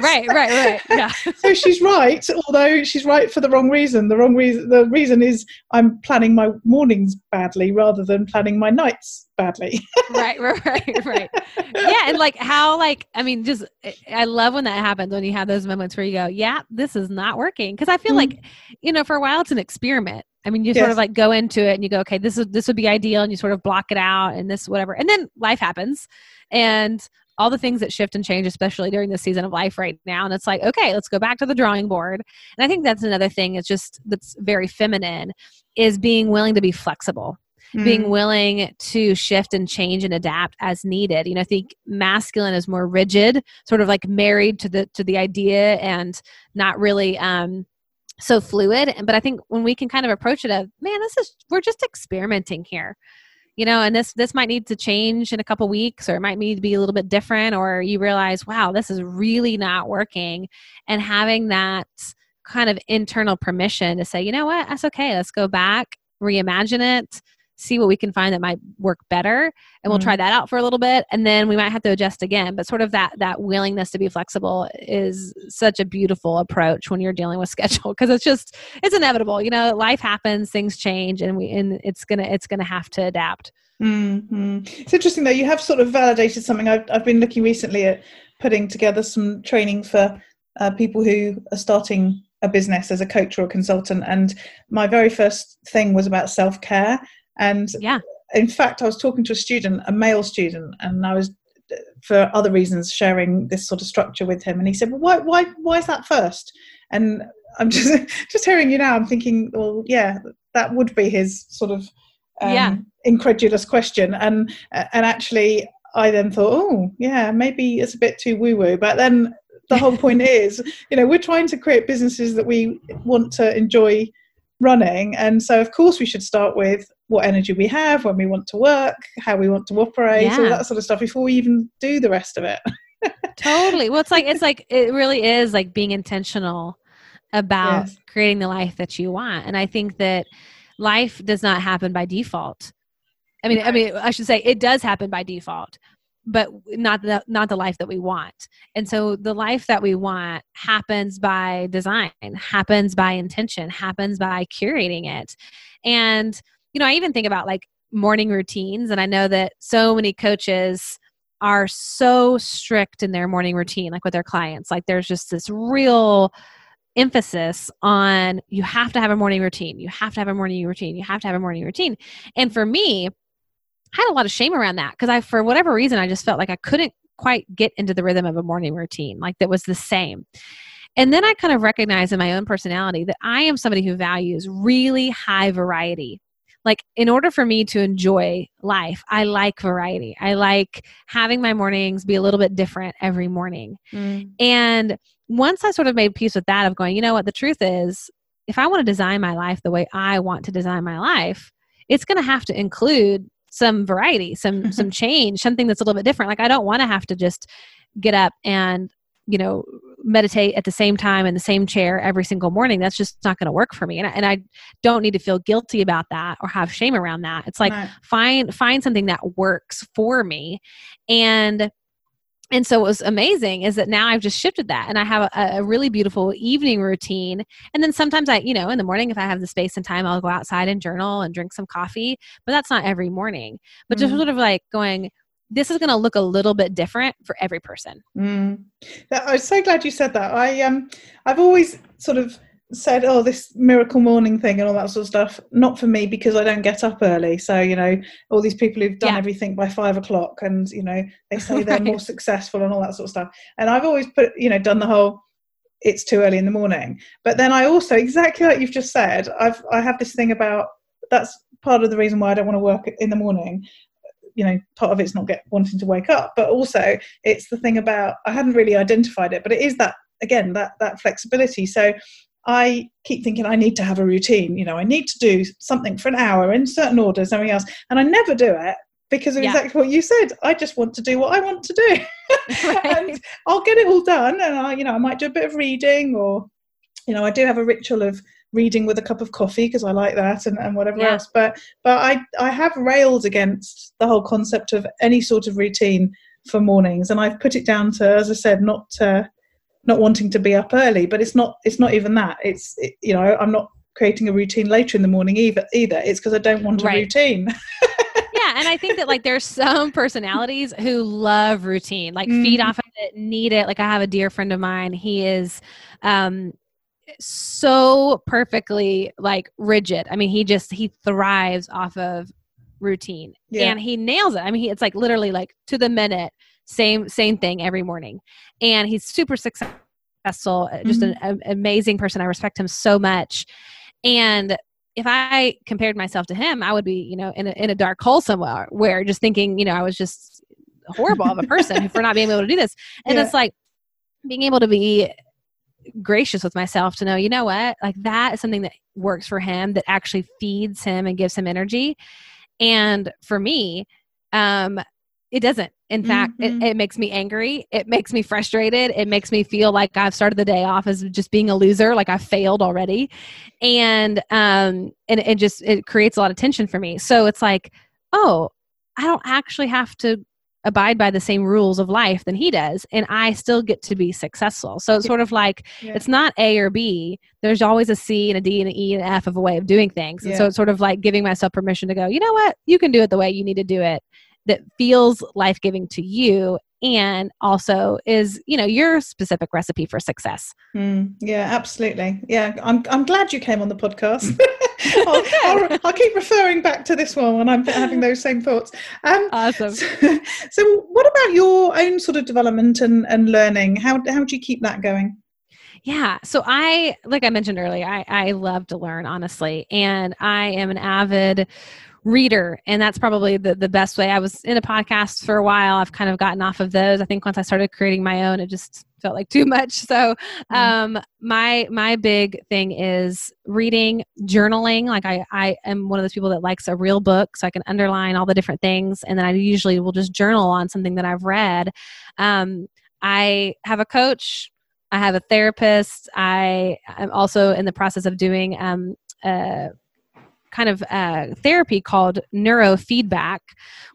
right, right, right. <laughs> Yeah. so she's right, although she's right for the wrong reason. The wrong reason the reason is I'm planning my mornings badly rather than planning my nights badly. right, right, <laughs> right, right. Yeah, and like how like I mean just I love when that happens when you have those moments where you go, "Yeah, this is not working." Cuz I feel mm. like you know, for a while it's an experiment I mean, you yes. sort of like go into it and you go, okay, this is this would be ideal, and you sort of block it out, and this whatever, and then life happens, and all the things that shift and change, especially during the season of life right now, and it's like, okay, let's go back to the drawing board. And I think that's another thing. It's just that's very feminine, is being willing to be flexible. Mm. being willing to shift and change and adapt as needed. You know i think masculine is more rigid sort of like married to the to the idea and not really um so fluid. But i think when we can kind of approach it of man this is we're just experimenting here you know and this this might need to change in a couple weeks or it might need to be a little bit different or you realize wow this is really not working. And having that kind of internal permission to say you know what? That's okay. Let's go back reimagine it see what we can find that might work better and we'll mm-hmm. try that out for a little bit and then we might have to adjust again but sort of that that willingness to be flexible is such a beautiful approach when you're dealing with <laughs> schedule because it's just it's inevitable you know life happens things change and we and it's gonna it's gonna have to adapt mm-hmm. it's interesting though you have sort of validated something I've, I've been looking recently at putting together some training for uh, people who are starting a business as a coach or a consultant and my very first thing was about self-care and yeah. in fact, I was talking to a student, a male student, and I was for other reasons sharing this sort of structure with him and he said well why why why is that first and i'm <laughs> just just hearing you now i'm thinking well yeah that would be his sort of um, yeah. incredulous question and and actually i then thought oh yeah maybe it's a bit too woo woo but then the whole point <laughs> is you know we're trying to create businesses that we want to enjoy running. And so, of course, we should start with what energy we have, when we want to work, how we want to operate, yeah. all that sort of stuff before we even do the rest of it. <laughs> totally. Well, it's like, it's like, it really is like being intentional about yes. creating the life that you want. And I think that life does not happen by default. I mean, I mean, I should say it does happen by default, but not the not the life that we want. And so the life that we want happens by design happens by intention happens by curating it. And you know i even think about like morning routines and i know that so many coaches are so strict in their morning routine like with their clients. Like there's just this real emphasis on you have to have a morning routine. You have to have a morning routine. You have to have a morning routine. And for me I had a lot of shame around that because I, for whatever reason, I just felt like I couldn't quite get into the rhythm of a morning routine, like that was the same. And then I kind of recognized in my own personality that I am somebody who values really high variety. Like, in order for me to enjoy life, I like variety. I like having my mornings be a little bit different every morning. Mm. And once I sort of made peace with that, of going, you know what, the truth is, if I want to design my life the way I want to design my life, it's going to have to include some variety, some <laughs> some change, something that's a little bit different. Like I don't want to have to just get up and you know meditate at the same time in the same chair every single morning that's just not going to work for me and I, and I don't need to feel guilty about that or have shame around that it's like right. find find something that works for me and and so what was amazing is that now I've just shifted that and I have a, a, really beautiful evening routine. And then sometimes I, you know, in the morning, if I have the space and time, I'll go outside and journal and drink some coffee, but that's not every morning. But mm. just sort of like going, this is going to look a little bit different for every person. Mm. I'm so glad you said that. I, um, I've always sort of said, "Oh, this miracle morning thing and all that sort of stuff." Not for me because I don't get up early. So you know, all these people who've done Yeah. everything by five o'clock, and you know, they say they're <laughs> Right. more successful and all that sort of stuff. And I've always put, you know, done the whole. It's too early in the morning, but then I also exactly like you've just said. I've I have this thing about that's part of the reason why I don't want to work in the morning. You know, part of it's not get wanting to wake up, but also it's the thing about I hadn't really identified it, but it is that again that that flexibility. So I keep thinking I need to have a routine. You know, I need to do something for an hour in certain order, something else, and I never do it because of Yeah. exactly what you said. I just want to do what I want to do, <laughs> <laughs> Right. and I'll get it all done. And I, you know, I might do a bit of reading, or you know, I do have a ritual of reading with a cup of coffee because I like that, and, and whatever Yeah. else. But but I I have railed against the whole concept of any sort of routine for mornings, and I've put it down to, as I said, not. Uh, not wanting to be up early but it's not it's not even that it's it, you know i'm not creating a routine later in the morning either either it's because i don't want a Right. routine <laughs> yeah and i think that like there's some personalities who love routine like feed Mhm. off of it need it like i have a dear friend of mine he is um so perfectly like rigid i mean he just he thrives off of routine Yeah. and he nails it i mean he, it's like literally like to the minute same same thing every morning and he's super successful uh, just an, an amazing person i respect him so much and if I compared myself to him, I would be, you know, in a, in a dark hole somewhere where just thinking, you know, I was just horrible of a person <laughs> for not being able to do this. And Yeah. it's like being able to be gracious with myself to know, you know what, like that is something that works for him, that actually feeds him and gives him energy. And for me, um, it doesn't. In fact, Mhm. it, it makes me angry. It makes me frustrated. It makes me feel like I've started the day off as just being a loser, like I failed already. And um and it just it creates a lot of tension for me. So it's like, oh, I don't actually have to abide by the same rules of life than he does and I still get to be successful. So it's sort of like Yeah. it's not A or B. There's always a C and a D and an E and an F of a way of doing things. And so it's sort of like giving myself permission to go, you know what? You can do it the way you need to do it that feels life giving to you and also is, you know, your specific recipe for success. Mm, yeah, absolutely. Yeah, I'm I'm glad you came on the podcast. <laughs> I'll, <laughs> I'll, I'll keep referring back to this one when I'm having those same thoughts. Um, Awesome. so, so what about your own sort of development and, and learning? How how do you keep that going? Yeah. So I, like I mentioned earlier, I, I love to learn, honestly. And I am an avid reader. And that's probably the, the best way. I was in a podcast for a while. I've kind of gotten off of those. I think once I started creating my own, it just felt like too much. So um my my big thing is reading, journaling. Like I, I am one of those people that likes a real book so I can underline all the different things. And then I usually will just journal on something that I've read. Um I have a coach I have a therapist. I am also in the process of doing um, uh, kind of uh, therapy called neurofeedback,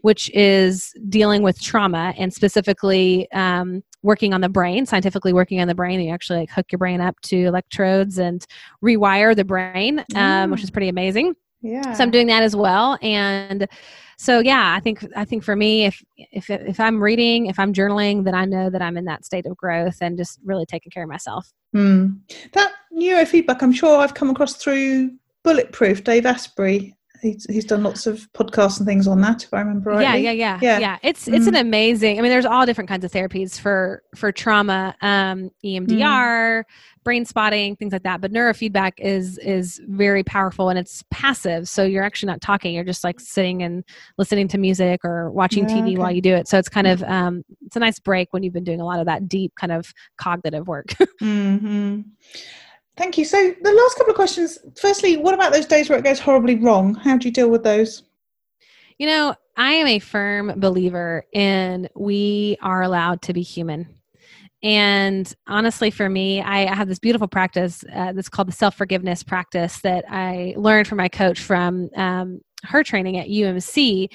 which is dealing with trauma and specifically um, working on the brain, scientifically working on the brain. You actually like hook your brain up to electrodes and rewire the brain, um, which Mm. is pretty amazing Yeah. so i'm doing that as well and so yeah i think i think for me if if if i'm reading if i'm journaling then i know that i'm in that state of growth and just really taking care of myself Hmm. That neurofeedback, I'm sure I've come across through Bulletproof, Dave Asprey. He's, he's done lots of podcasts and things on that, if I remember rightly. yeah yeah yeah Yeah. yeah it's it's an Mm. amazing i mean there's all different kinds of therapies for for trauma um emdr brain spotting things like that but neurofeedback is is very powerful and it's passive so you're actually not talking you're just like sitting and listening to music or watching Yeah, tv okay. while you do it so it's kind of um it's a nice break when you've been doing a lot of that deep kind of cognitive work <laughs> hmm Thank you. So, the last couple of questions. Firstly, what about those days where it goes horribly wrong? How do you deal with those? You know, I am a firm believer in we are allowed to be human. And honestly, for me, I, have this beautiful practice uh, that's called the self forgiveness practice that I learned from my coach from um, her training at UMC.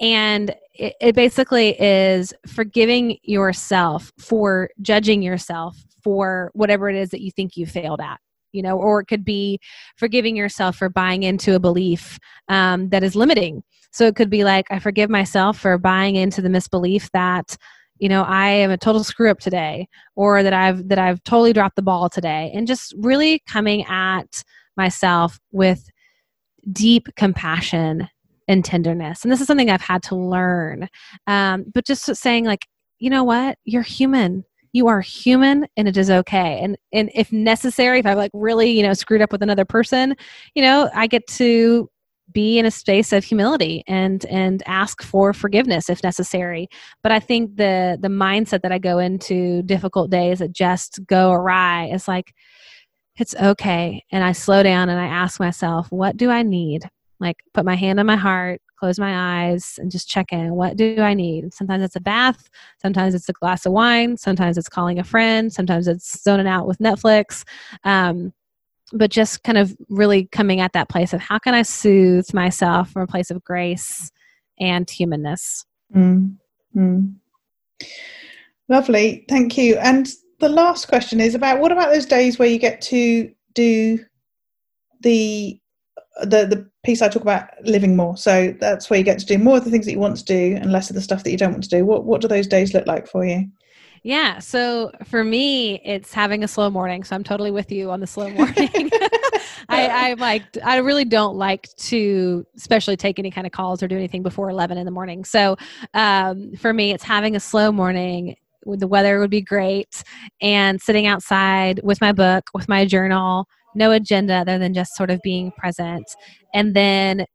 And it, it basically is forgiving yourself for judging yourself for whatever it is that you think you failed at. You know, or it could be forgiving yourself for buying into a belief um, that is limiting. So it could be like, I forgive myself for buying into the misbelief that you know i am a total screw up today or that i've that i've totally dropped the ball today and just really coming at myself with deep compassion and tenderness and this is something i've had to learn um, but just saying like you know what you're human you are human and it is okay. And and if necessary if i've like really you know screwed up with another person you know i get to be in a space of humility and and ask for forgiveness if necessary. But i think the the mindset that i go into difficult days that just go awry is like it's okay. And i slow down and i ask myself what do i need? Like put my hand on my heart close my eyes and just check in what do i need sometimes it's a bath sometimes it's a glass of wine sometimes it's calling a friend sometimes it's zoning out with netflix um, but just kind of really coming at that place of how can I soothe myself from a place of grace and humanness. Mm. Mm. Lovely, thank you. And the last question is about what about those days where you get to do the the the piece I talk about living more. So that's where you get to do more of the things that you want to do and less of the stuff that you don't want to do. What what do those days look like for you? Yeah. So for me, it's having a slow morning. So I'm totally with you on the slow morning. <laughs> <laughs> I, I like, I really don't like to, especially take any kind of calls or do anything before 11 in the morning. So um, for me, it's having a slow morning. The weather would be great, and sitting outside with my book, with my journal, no agenda other than just sort of being present, and then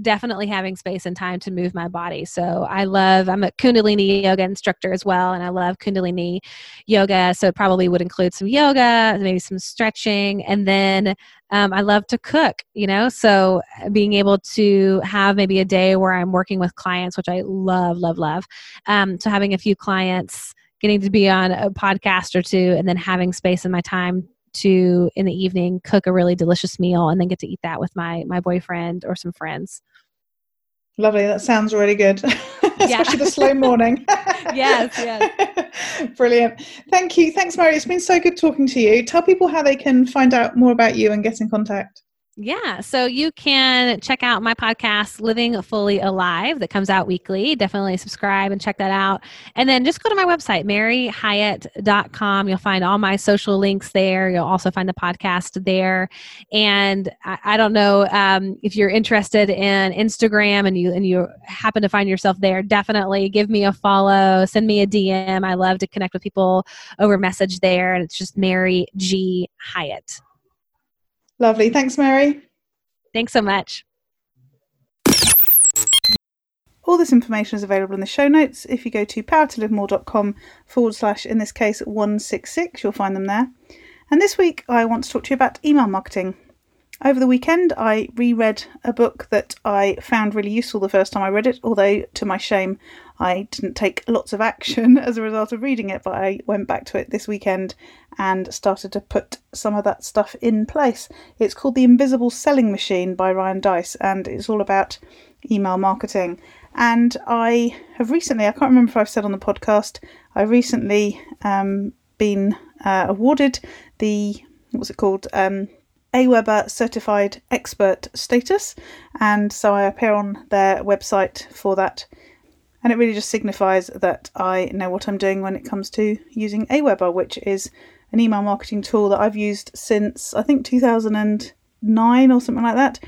definitely having space and time to move my body. So I love, I'm a Kundalini yoga instructor as well, and I love Kundalini yoga. So it probably would include some yoga, maybe some stretching, and then um, I love to cook, you know, so being able to have maybe a day where I'm working with clients, which I love, love, love. Um, so having a few clients, getting to be on a podcast or two, and then having space in my time to in the evening cook a really delicious meal and then get to eat that with my my boyfriend or some friends. Lovely. That sounds really good. <laughs> Especially the slow morning. <laughs> Yes <laughs> yes. Brilliant. Thank you. Thanks mary. It's been so good talking to you. Tell people how they can find out more about you and get in contact yeah, so you can check out my podcast, Living Fully Alive, that comes out weekly. Definitely subscribe and check that out. And then just go to my website, maryhyatt.com. You'll find all my social links there. You'll also find the podcast there. And I, I don't know um, if you're interested in Instagram and you and you happen to find yourself there, definitely give me a follow, send me a DM. I love to connect with people over message there. And it's just Mary G. Hyatt. Lovely. Thanks, Mary. Thanks so much. All this information is available in the show notes. If you go to powertolivemore.com forward slash, in this case, 166, you'll find them there. And this week, I want to talk to you about email marketing. Over the weekend, I reread a book that I found really useful the first time I read it, although to my shame, I didn't take lots of action <laughs> as a result of reading it, but I went back to it this weekend and started to put some of that stuff in place. It's called The Invisible Selling Machine by Ryan Deiss, and it's all about email marketing. And I have recently, I can't remember if I've said on the podcast, I recently um, been uh, awarded the, what's it called? Um, Aweber certified expert status, and so I appear on their website for that. And it really just signifies that I know what I'm doing when it comes to using Aweber, which is an email marketing tool that I've used since I think 2009 or something like that.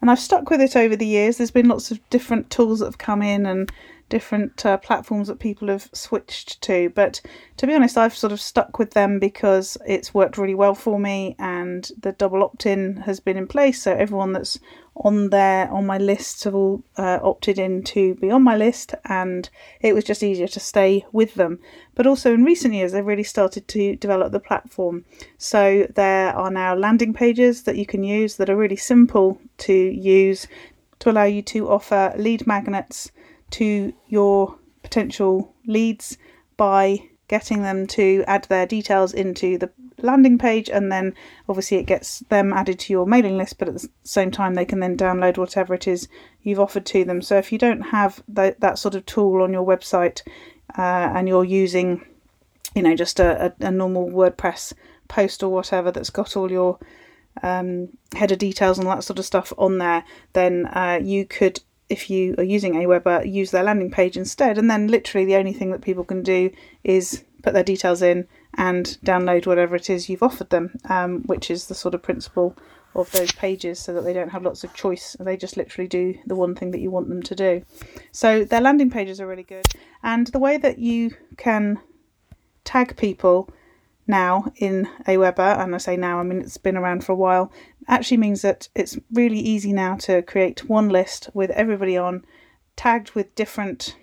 And I've stuck with it over the years. There's been lots of different tools that have come in and different uh, platforms that people have switched to. But to be honest, I've sort of stuck with them because it's worked really well for me and the double opt in has been in place. So everyone that's on there on my list have all uh, opted in to be on my list, and it was just easier to stay with them. But also in recent years, they've really started to develop the platform. So there are now landing pages that you can use that are really simple to use to allow you to offer lead magnets to your potential leads by getting them to add their details into the landing page and then obviously it gets them added to your mailing list but at the same time they can then download whatever it is you've offered to them. So if you don't have that, that sort of tool on your website uh, and you're using you know just a, a, a, normal wordpress post or whatever that's got all your um, header details and that sort of stuff on there then uh, you could if you are using Aweber, use their landing page instead. And then literally the only thing that people can do is put their details in and download whatever it is you've offered them, um, which is the sort of principle of those pages so that they don't have lots of choice. They just literally do the one thing that you want them to do. So their landing pages are really good. And the way that you can tag people now in Aweber, and I say now, I mean it's been around for a while, actually means that it's really easy now to create one list with everybody on, tagged with different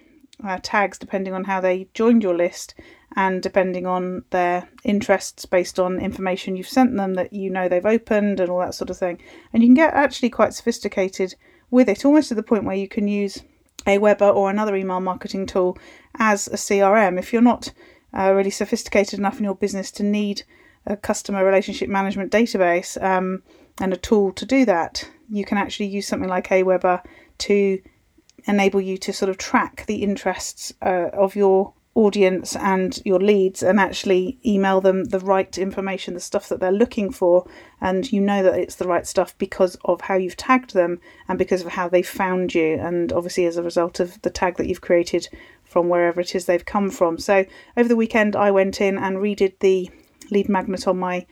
uh, tags depending on how they joined your list and depending on their interests based on information you've sent them that you know they've opened and all that sort of thing. And you can get actually quite sophisticated with it, almost to the point where you can use Aweber or another email marketing tool as a CRM. If you're not uh, really sophisticated enough in your business to need a customer relationship management database um, and a tool to do that, you can actually use something like Aweber to enable you to sort of track the interests uh, of your audience and your leads and actually email them the right information, the stuff that they're looking for, and you know that it's the right stuff because of how you've tagged them and because of how they found you, and obviously as a result of the tag that you've created from wherever it is they've come from. So over the weekend, I went in and redid the lead magnet on my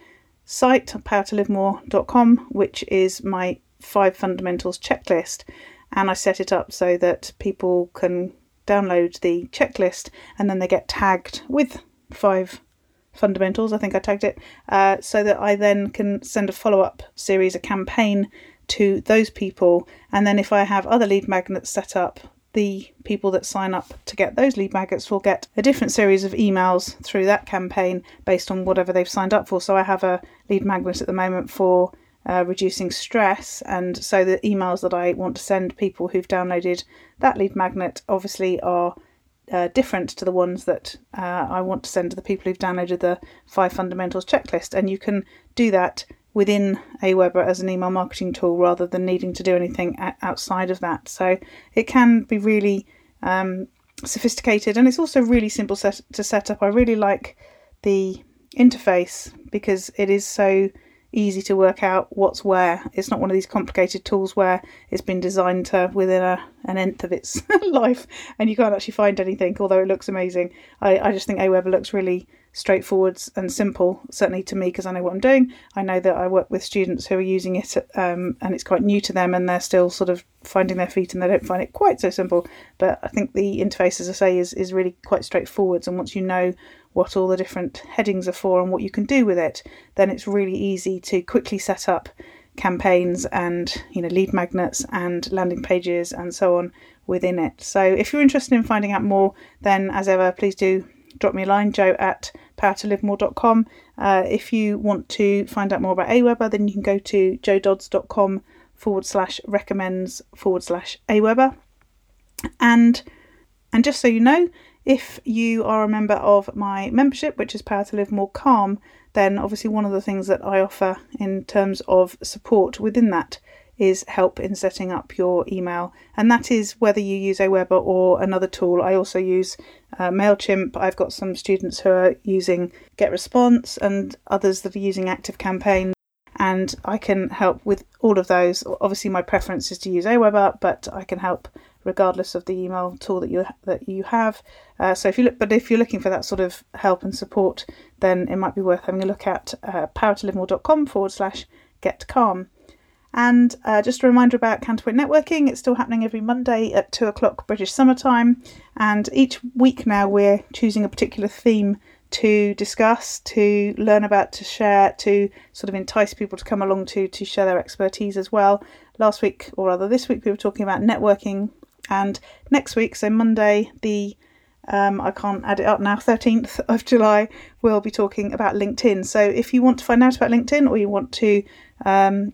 site, powertolivemore.com, which is my five fundamentals checklist. And I set it up so that people can download the checklist and then they get tagged with five fundamentals. I think I tagged it uh, so that I then can send a follow up series, a campaign to those people. And then if I have other lead magnets set up, the people that sign up to get those lead magnets will get a different series of emails through that campaign based on whatever they've signed up for. So I have a lead magnet at the moment for uh, reducing stress. And so the emails that I want to send people who've downloaded that lead magnet obviously are uh, different to the ones that uh, I want to send to the people who've downloaded the five fundamentals checklist. And you can do that within Aweber as an email marketing tool rather than needing to do anything outside of that. So it can be really um, sophisticated and it's also really simple set- to set up. I really like the interface because it is so easy to work out what's where. It's not one of these complicated tools where it's been designed to within a, an nth of its <laughs> life and you can't actually find anything, although it looks amazing. I, I just think Aweber looks really straightforward and simple, certainly to me, because I know what I'm doing. I know that I work with students who are using it um, and it's quite new to them and they're still sort of finding their feet and they don't find it quite so simple. But I think the interface, as I say, is, is really quite straightforward. And once you know what all the different headings are for and what you can do with it, then it's really easy to quickly set up campaigns and you know lead magnets and landing pages and so on within it. So if you're interested in finding out more, then as ever, please do drop me a line, jo at powertolivemore.com. Uh, if you want to find out more about Aweber, then you can go to jododds.com forward slash recommends forward slash Aweber. And and just so you know, if you are a member of my membership, which is Power to Live More Calm, then obviously one of the things that I offer in terms of support within that is help in setting up your email. And that is whether you use Aweber or another tool. I also use uh, MailChimp. I've got some students who are using GetResponse and others that are using ActiveCampaign. And I can help with all of those. Obviously, my preference is to use Aweber, but I can help regardless of the email tool that you that you have. Uh, so if you look, but if you're looking for that sort of help and support, then it might be worth having a look at uh, powertolivemore.com forward slash get calm. And uh, just a reminder about Counterpoint Networking, it's still happening every Monday at 2 o'clock British summertime. And each week now we're choosing a particular theme to discuss, to learn about, to share, to sort of entice people to come along to, to share their expertise as well. Last week, or rather this week, we were talking about networking. And next week, so Monday, the um, I can't add it up now, 13th <laughs> of July, we'll be talking about LinkedIn. So if you want to find out about LinkedIn or you want to um,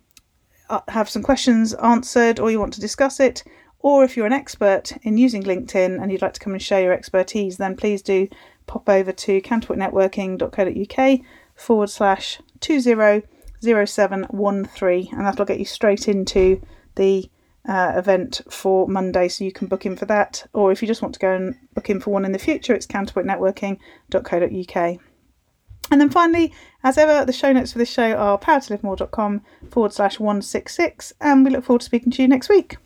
have some questions answered or you want to discuss it, or if you're an expert in using LinkedIn and you'd like to come and share your expertise, then please do pop over to counterpointnetworking.co.uk forward slash 200713 and that'll get you straight into the uh, event for Monday so you can book in for that. Or if you just want to go and book in for one in the future, it's counterpointnetworking.co.uk. And then finally, as ever, the show notes for this show are powertolivemore.com forward slash 166, and we look forward to speaking to you next week.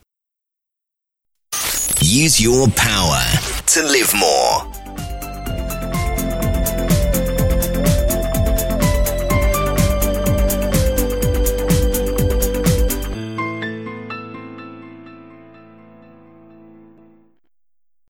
Use your power to live more.